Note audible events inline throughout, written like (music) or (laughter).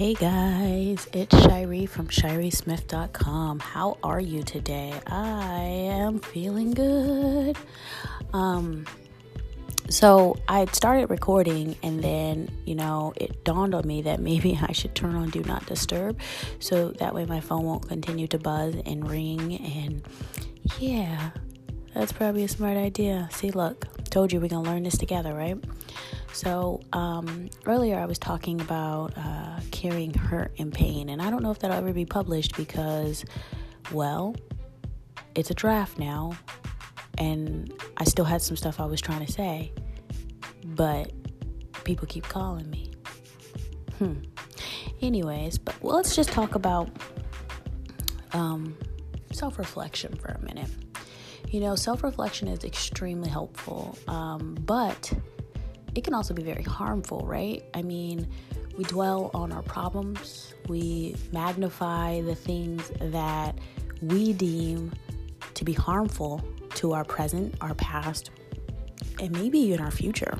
Hey guys, it's Shiree from ShireeSmith.com. How are you today? I am feeling good. Um, so I started recording, and then you know it dawned on me that (laughs) maybe I should turn on Do Not Disturb, so that way my phone won't continue to buzz and ring. And yeah, that's probably a smart idea. See, look, told you we're gonna learn this together, right? So, um, earlier I was talking about uh, carrying hurt and pain, and I don't know if that'll ever be published because, well, it's a draft now, and I still had some stuff I was trying to say, but people keep calling me. Hmm. Anyways, but well, let's just talk about um, self reflection for a minute. You know, self reflection is extremely helpful, um, but it can also be very harmful, right? I mean, we dwell on our problems, we magnify the things that we deem to be harmful to our present, our past, and maybe even our future.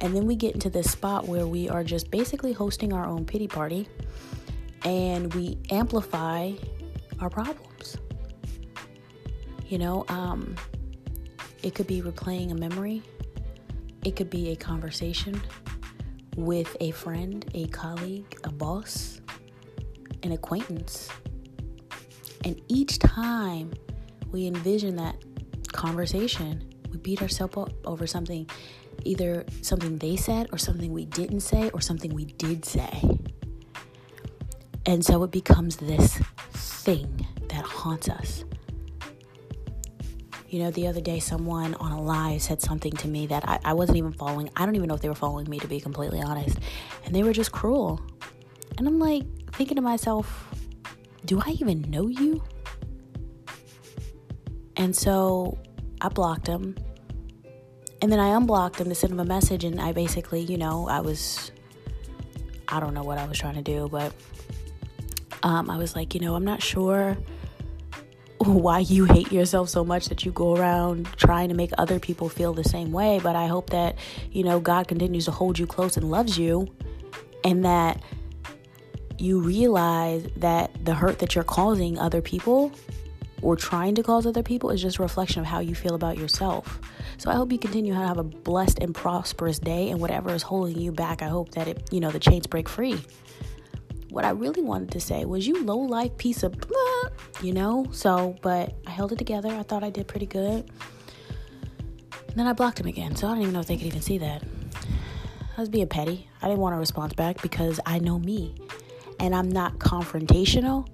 And then we get into this spot where we are just basically hosting our own pity party and we amplify our problems. You know, um, it could be replaying a memory it could be a conversation with a friend, a colleague, a boss, an acquaintance. And each time we envision that conversation, we beat ourselves up over something, either something they said, or something we didn't say, or something we did say. And so it becomes this thing that haunts us. You know, the other day, someone on a live said something to me that I, I wasn't even following. I don't even know if they were following me, to be completely honest. And they were just cruel. And I'm like, thinking to myself, do I even know you? And so I blocked him. And then I unblocked him to send him a message. And I basically, you know, I was, I don't know what I was trying to do, but um, I was like, you know, I'm not sure why you hate yourself so much that you go around trying to make other people feel the same way. But I hope that, you know, God continues to hold you close and loves you and that you realize that the hurt that you're causing other people or trying to cause other people is just a reflection of how you feel about yourself. So I hope you continue to have a blessed and prosperous day and whatever is holding you back, I hope that it, you know, the chains break free what I really wanted to say was, you low life piece of, blah, you know? So, but I held it together. I thought I did pretty good. And then I blocked him again. So I don't even know if they could even see that. I was being petty. I didn't want a response back because I know me. And I'm not confrontational,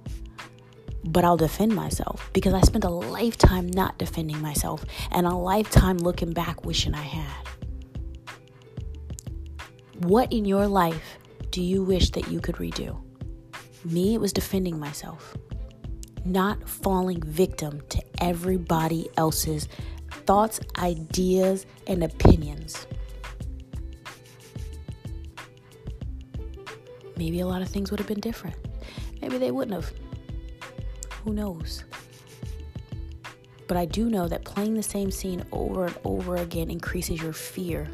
but I'll defend myself because I spent a lifetime not defending myself and a lifetime looking back wishing I had. What in your life do you wish that you could redo? Me, it was defending myself, not falling victim to everybody else's thoughts, ideas, and opinions. Maybe a lot of things would have been different. Maybe they wouldn't have. Who knows? But I do know that playing the same scene over and over again increases your fear.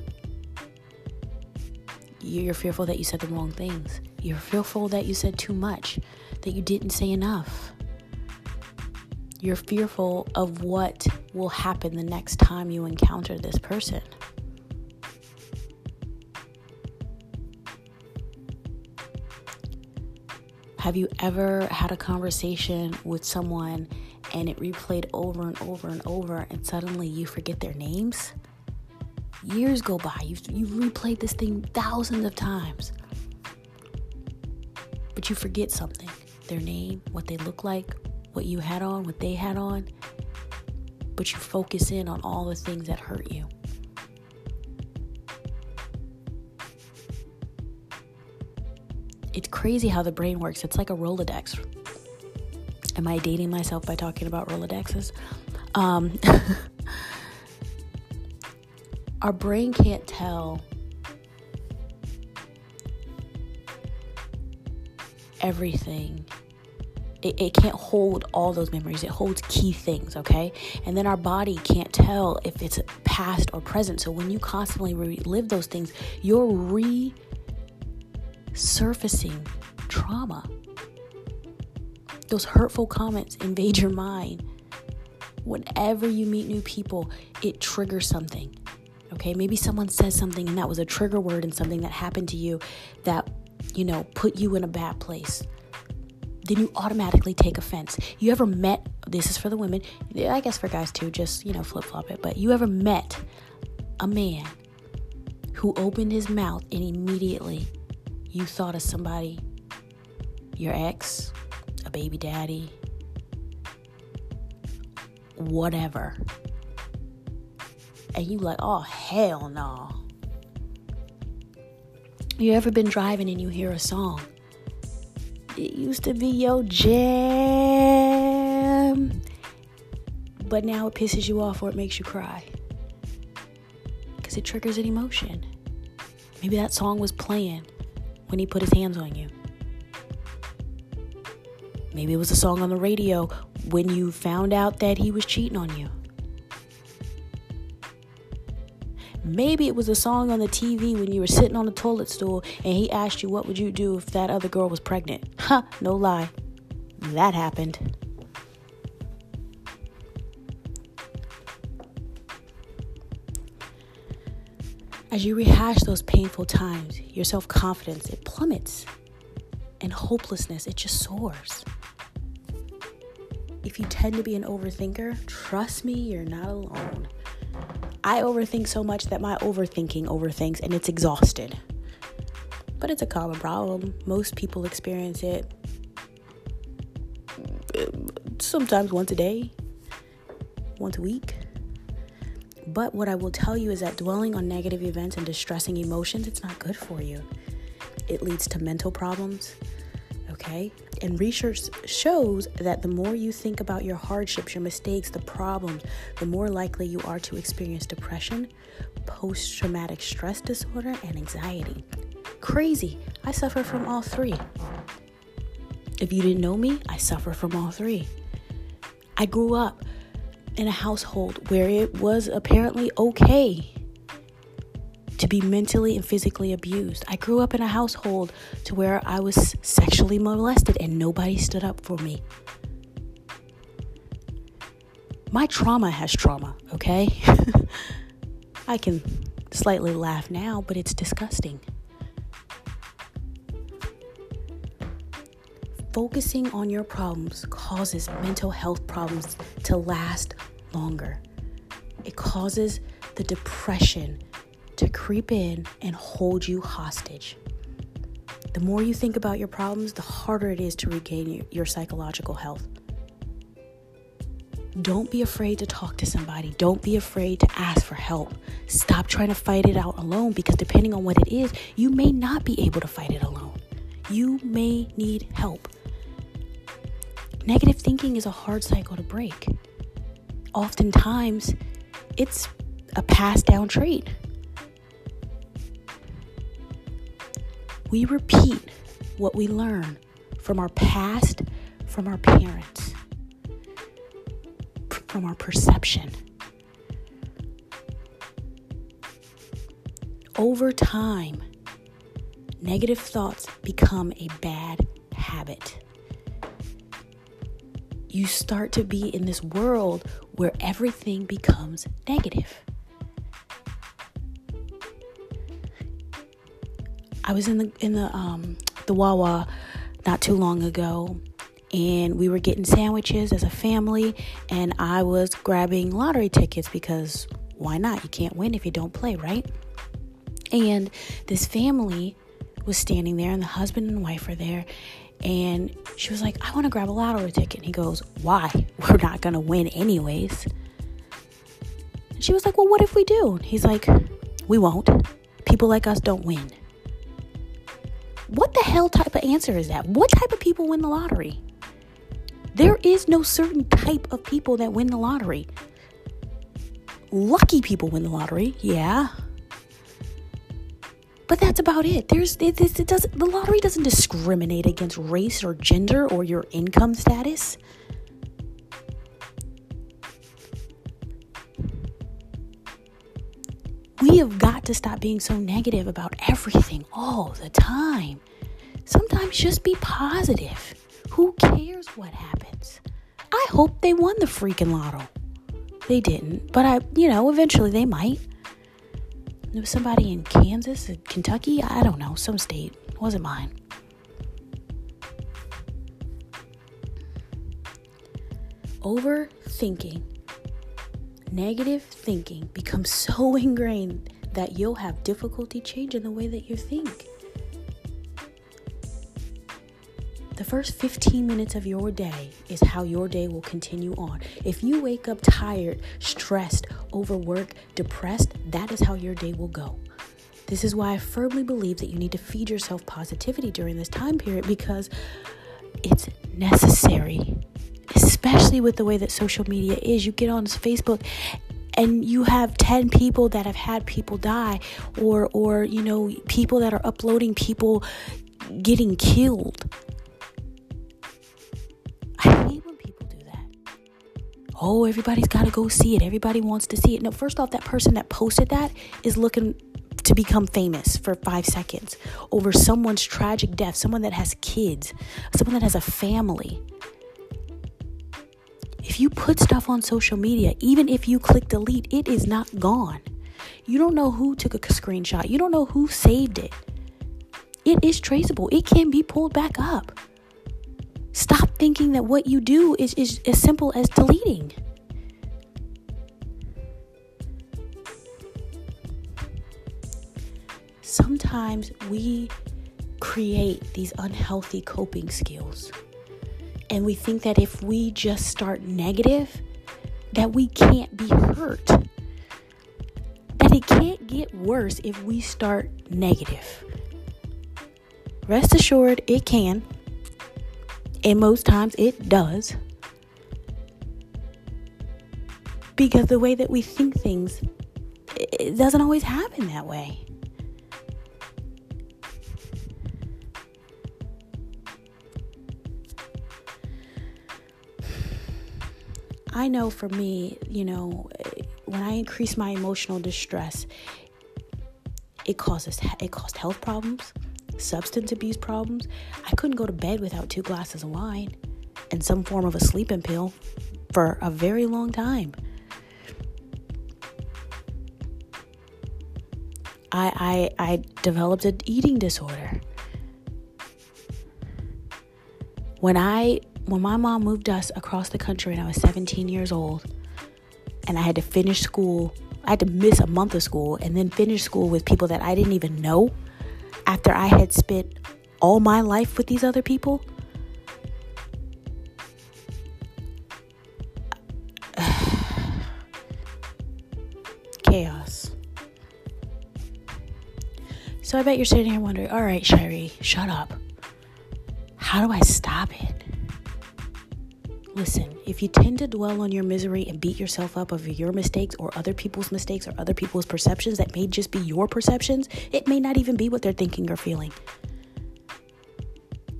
You're fearful that you said the wrong things. You're fearful that you said too much, that you didn't say enough. You're fearful of what will happen the next time you encounter this person. Have you ever had a conversation with someone and it replayed over and over and over, and suddenly you forget their names? Years go by, you've, you've replayed this thing thousands of times you forget something their name, what they look like, what you had on, what they had on, but you focus in on all the things that hurt you. It's crazy how the brain works. It's like a Rolodex. Am I dating myself by talking about Rolodexes? Um, (laughs) our brain can't tell everything. It, it, can't hold all those memories. It holds key things, okay? And then our body can't tell if it's past or present. So when you constantly relive those things, you're resurfacing trauma. Those hurtful comments invade your mind. Whenever you meet new people, it triggers something. Okay, maybe someone says something and that was a trigger word and something that happened to you that, you know, put you in a bad place. Then you automatically take offense. You ever met, this is for the women, I guess for guys too, just, you know, flip flop it, but you ever met a man who opened his mouth and immediately you thought of somebody, your ex, a baby daddy, whatever. And you like, oh hell no. You ever been driving and you hear a song? It used to be your jam. But now it pisses you off or it makes you cry. Because it triggers an emotion. Maybe that song was playing when he put his hands on you. Maybe it was a song on the radio when you found out that he was cheating on you. Maybe it was a song on the TV when you were sitting on the toilet stool and he asked you what would you do if that other girl was pregnant. Huh, no lie. That happened. As you rehash those painful times, your self confidence it plummets, and hopelessness it just soars. If you tend to be an overthinker, trust me, you're not alone. I overthink so much that my overthinking overthinks and it's exhausted. But it's a common problem. Most people experience it mm, sometimes once a day, once a week. But what I will tell you is that dwelling on negative events and distressing emotions, it's not good for you. It leads to mental problems, okay? And research shows that the more you think about your hardships, your mistakes, the problems, the more likely you are to experience depression, post traumatic stress disorder, and anxiety. Crazy. I suffer from all three. If you didn't know me, I suffer from all three. I grew up in a household where it was apparently okay to be mentally and physically abused. I grew up in a household to where I was sexually molested and nobody stood up for me. My trauma has trauma, okay? (laughs) I can slightly laugh now, but it's disgusting. Focusing on your problems causes mental health problems to last longer. It causes the depression to creep in and hold you hostage. The more you think about your problems, the harder it is to regain your psychological health. Don't be afraid to talk to somebody. Don't be afraid to ask for help. Stop trying to fight it out alone because depending on what it is, you may not be able to fight it alone. You may need help. Negative thinking is a hard cycle to break. Oftentimes, it's a passed down trait. We repeat what we learn from our past, from our parents, from our perception. Over time, negative thoughts become a bad habit you start to be in this world where everything becomes negative. I was in the in the um the Wawa not too long ago and we were getting sandwiches as a family and I was grabbing lottery tickets because why not? You can't win if you don't play, right? And this family was standing there and the husband and wife were there and she was like, I want to grab a lottery ticket. And he goes, Why? (laughs) We're not going to win anyways. And she was like, Well, what if we do? And he's like, We won't. People like us don't win. What the hell type of answer is that? What type of people win the lottery? There is no certain type of people that win the lottery. Lucky people win the lottery, yeah. But that's about it. There's it, it, it does the lottery doesn't discriminate against race or gender or your income status. We have got to stop being so negative about everything all the time. Sometimes just be positive. Who cares what happens? I hope they won the freaking lotto. They didn't, but I, you know, eventually they might. There was somebody in Kansas, uh, Kentucky, I don't know, some state. It wasn't mine. Overthinking, negative thinking becomes so (laughs) ingrained that you'll have difficulty changing the way that you think. The first 15 minutes of your day is how your day will continue on. If you wake up tired, stressed, overworked, depressed, that is how your day will go. This is why I firmly believe that you need to feed yourself positivity during this time period because it's necessary, especially with the way that social media is. You get on Facebook and you have 10 people that have had people die or or you know people that are uploading people getting killed I hate when people do that. Oh, everybody's got to go see it. Everybody wants to see it. No, first off, that person that posted that is looking to become famous for five seconds over someone's tragic death, someone that has kids, someone that has a family. If you put stuff on social media, even if you click delete, it is not gone. You don't know who took a screenshot, you don't know who saved it. It is traceable, it can be pulled back up. Stop thinking that what you do is, is as simple as deleting. Sometimes we create these unhealthy coping skills. And we think that if we just start negative, that we can't be hurt. That it can't get worse if we start negative. Rest assured, it can. And most times it does. Because the way that we think things, it doesn't always happen that way. I know for me, you know, when I increase my emotional distress, it causes it caused health problems substance abuse problems, I couldn't go to bed without two glasses of wine and some form of a sleeping pill for a very long time. I, I, I developed an eating disorder. When I when my mom moved us across the country and I was 17 years old and I had to finish school, I had to miss a month of school and then finish school with people that I didn't even know after I had spent all my life with these other people? (sighs) Chaos. So I bet you're sitting here wondering, all right, Shiree, shut up. How do I stop it? Listen, if you tend to dwell on your misery and beat yourself up over your mistakes or other people's mistakes or other people's perceptions that may just be your perceptions, it may not even be what they're thinking or feeling.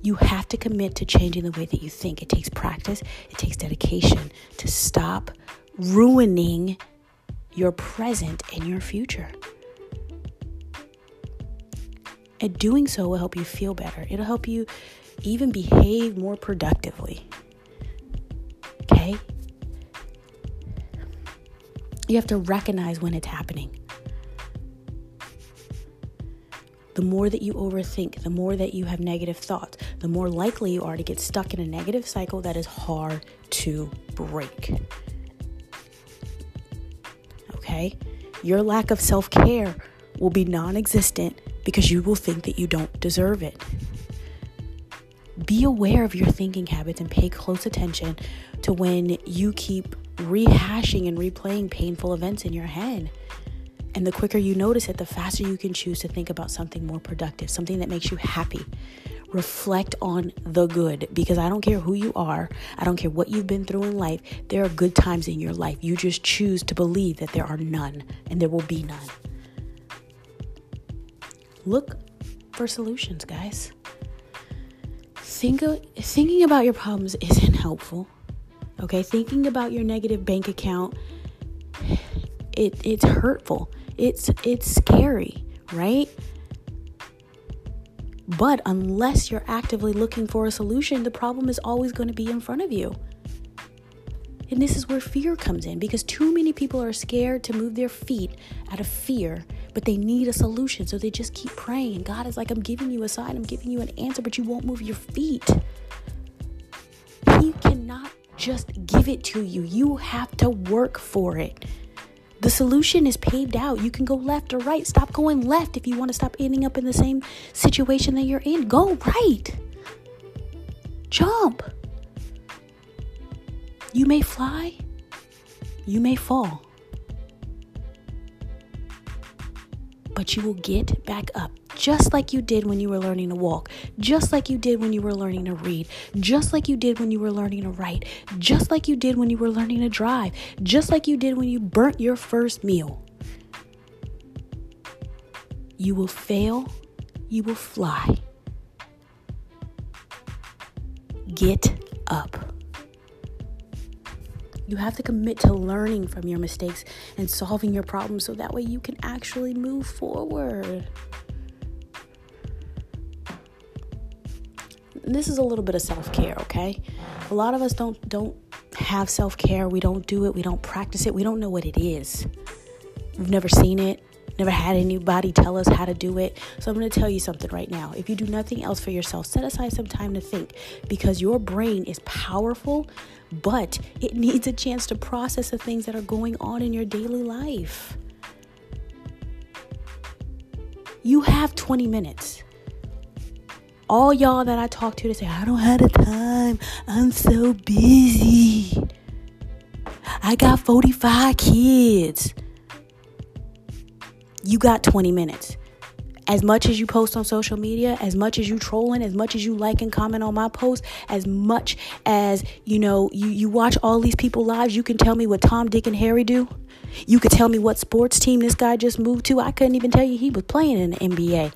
You have to commit to changing the way that you think. It takes practice, it takes dedication to stop ruining your present and your future. And doing so will help you feel better. It'll help you even behave more productively. Okay? You have to recognize when it's happening. The more that you overthink, the more that you have negative thoughts, the more likely you are to get stuck in a negative cycle that is hard to break. Okay? Your lack of self care will be non existent because you will think that you don't deserve it. Be aware of your thinking habits and pay close attention to when you keep rehashing and replaying painful events in your head. And the quicker you notice it, the faster you can choose to think about something more productive, something that makes you happy. Reflect on the good because I don't care who you are, I don't care what you've been through in life, there are good times in your life. You just choose to believe that there are none and there will be none. Look for solutions, guys. Think thinking about your problems isn't helpful. Okay, thinking about your negative bank account, it it's hurtful. It's it's scary, right? But unless you're actively looking for a solution, the problem is always going to be in front of you. And this is where fear comes in because too many people are scared to move their feet out of fear, but they need a solution. So they just keep praying. God is like, I'm giving you a sign, I'm giving you an answer, but you won't move your feet. He cannot just give it to you, you have to work for it. The solution is paved out. You can go left or right. Stop going left if you want to stop ending up in the same situation that you're in. Go right. Jump. You may fly, you may fall, but you will get back up just like you did when you were learning to walk, just like you did when you were learning to read, just like you did when you were learning to write, just like you did when you were learning to drive, just like you did when you burnt your first meal. You will fail, you will fly. Get up. You have to commit to learning from your mistakes and solving your problems so that way you can actually move forward. This is a little bit of self-care, okay? A lot of us don't don't have self-care. We don't do it. We don't practice it. We don't know what it is. We've never seen it never had anybody tell us how to do it. So I'm going to tell you something right now. If you do nothing else for yourself, set aside some time to think because your brain is powerful, but it needs a chance to process the things that are going on in your daily life. You have 20 minutes. All y'all that I talk to to say, I don't have the time. I'm so busy. I got 45 kids you got 20 minutes. As much as you post on social media, as much as you trolling, as much as you like and comment on my post, as much as you know, you, you watch all these people lives, you can tell me what Tom, Dick, and Harry do. You could tell me what sports team this guy just moved to. I couldn't even tell you he was playing in the NBA.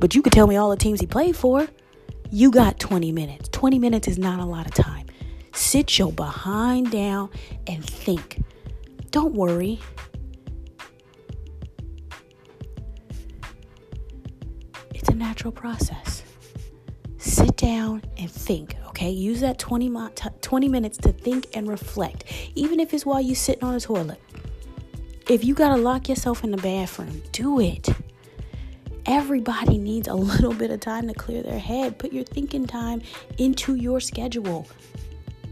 But you could tell me all the teams he played for. You got 20 minutes. 20 minutes is not a lot of time. Sit your behind down and think. Don't worry. It's a natural process. Sit down and think, okay? Use that 20, 20 minutes to think and reflect, even if it's while you're sitting on the toilet. If you got to lock yourself in the bathroom, do it. Everybody needs a (laughs) little bit of time to clear their head. Put your thinking time into your schedule.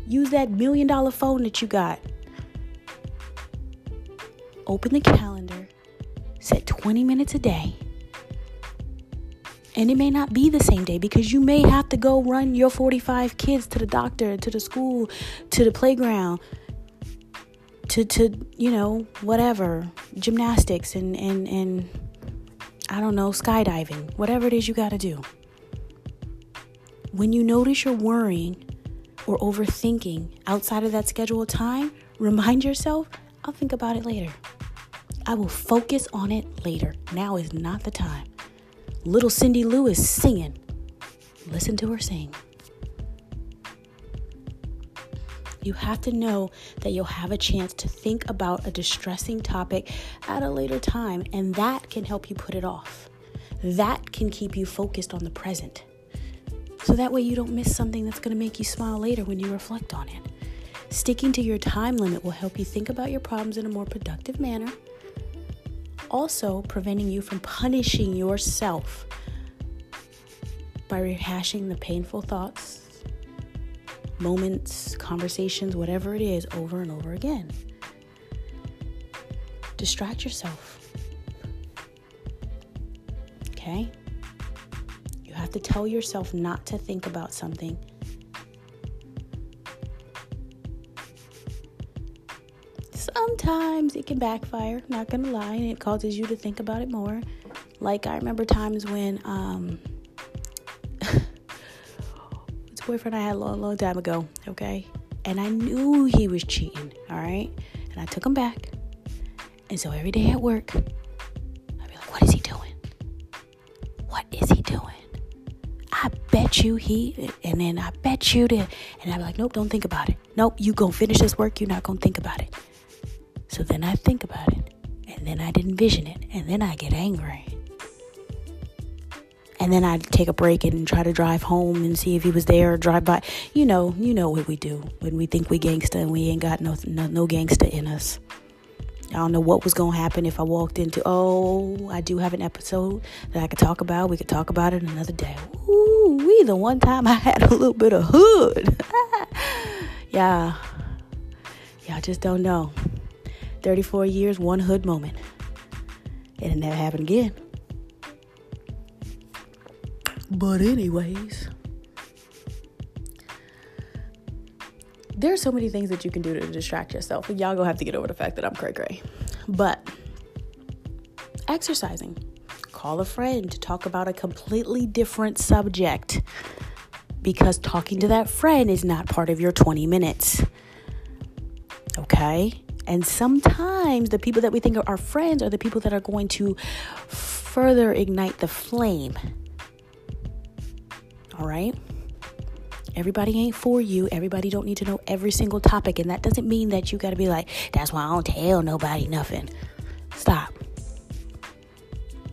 Use that million dollar phone that you got. Open the calendar, set 20 minutes a day and it may not be the same day because you may have to go run your 45 kids to the doctor, to the school, to the playground, to to you know, whatever, gymnastics and and and I don't know, skydiving, whatever it is you got to do. When you notice you're worrying or overthinking outside of that scheduled time, remind yourself, I'll think about it later. I will focus on it later. Now is not the time little Cindy Lou is singing. Listen to her sing. You have to know that you'll have a chance to think about a distressing topic at a later time, and that can help you put it off. That can keep you focused on the present. So that way you don't miss something that's going to make you smile later when you reflect on it. Sticking to your time limit will help you think about your problems in a more productive manner also preventing you from punishing yourself by rehashing the painful thoughts, moments, conversations, whatever it is, over and over again. Distract yourself. Okay? You have to tell yourself not to think about something sometimes it can backfire, not gonna lie, and it causes you to think about it more. Like I remember times when um (laughs) his boyfriend I had a long, long time ago, okay? And I knew he was cheating, all right? And I took him back. And so every day at work, I'd be like, what is he doing? What is he doing? I bet you he, and then I bet you that, and I'd be like, nope, don't think about it. Nope, you gonna finish this work, you're not gonna think about it. So then I think about it, and then I'd envision it, and then I get angry. and then I'd take a break and try to drive home and see if he was there or drive by. You know, you know what we do when we think we gangsta and we ain't got no no, no gangsta in us. I don't know what was to happen if I walked into, oh, I do have an episode that I could talk about. We could talk about it another day. Ooh, we the one time I had a little bit of hood. (laughs) yeah. I just don't know. 34 years, one hood moment. It'll never happen again. But, anyways, there's so many things that you can do to distract yourself. Y'all gonna have to get over the fact that I'm cray cray. But exercising, call a friend to talk about a completely different subject because talking to that friend is not part of your 20 minutes. Okay? And sometimes the people that we think are our friends are the people that are going to further ignite the flame. All right? Everybody ain't for you. Everybody don't need to know every single topic. And that doesn't mean that you got to be like, that's why I don't tell nobody nothing. Stop.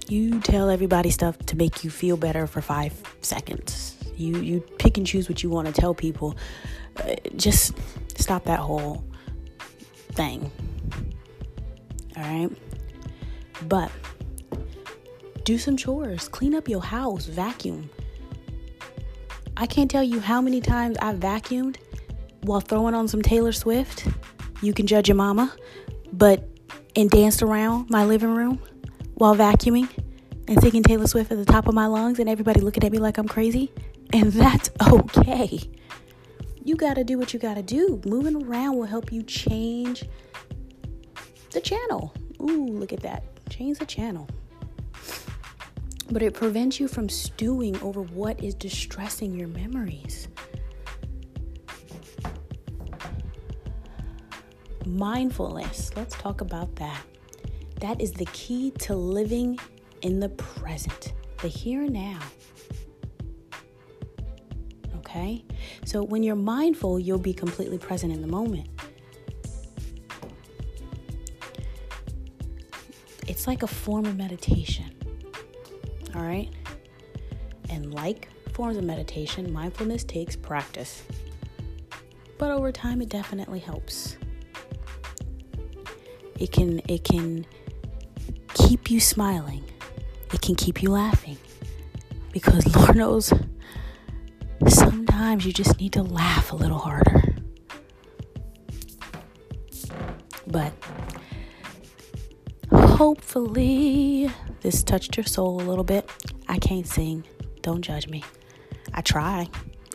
You tell everybody stuff to make you feel better for five seconds. You, you pick and choose what you want to tell people. Uh, just stop that whole thing. All right? But do some chores, clean up your house, vacuum I can't tell you how many times I vacuumed while throwing on some Taylor Swift. You can judge your mama, but and danced around my living room while vacuuming and singing Taylor Swift at the top of my lungs and everybody looking at me like I'm crazy. And that's (laughs) okay. You got to do what you got to do. Moving around will help you change the channel. Ooh, look at that. Change the channel but it prevents you from stewing over what is distressing your memories. Mindfulness, let's talk about that. That is the key to living in the present, the here and now. Okay? So when you're mindful, you'll be completely present in the moment. It's like a form of meditation. All right? And like forms of meditation, mindfulness takes practice. But over time it definitely helps. It can it can keep you smiling. It can keep you laughing. Because (laughs) Lord knows sometimes you just need to laugh a little harder. But hopefully this touched your soul a little bit. I can't sing. Don't judge me. I try.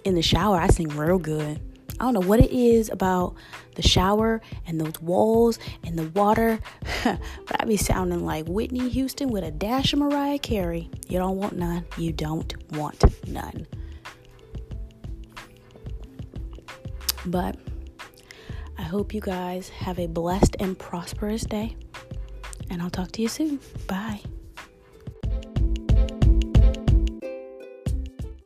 In the shower, I sing real good. I don't know what it is about the shower and those walls and the water, (laughs) but I be sounding like Whitney Houston with a dash of Mariah Carey. You don't want none. You don't want none. But I hope you guys have a blessed and prosperous day. And I'll talk to you soon. Bye.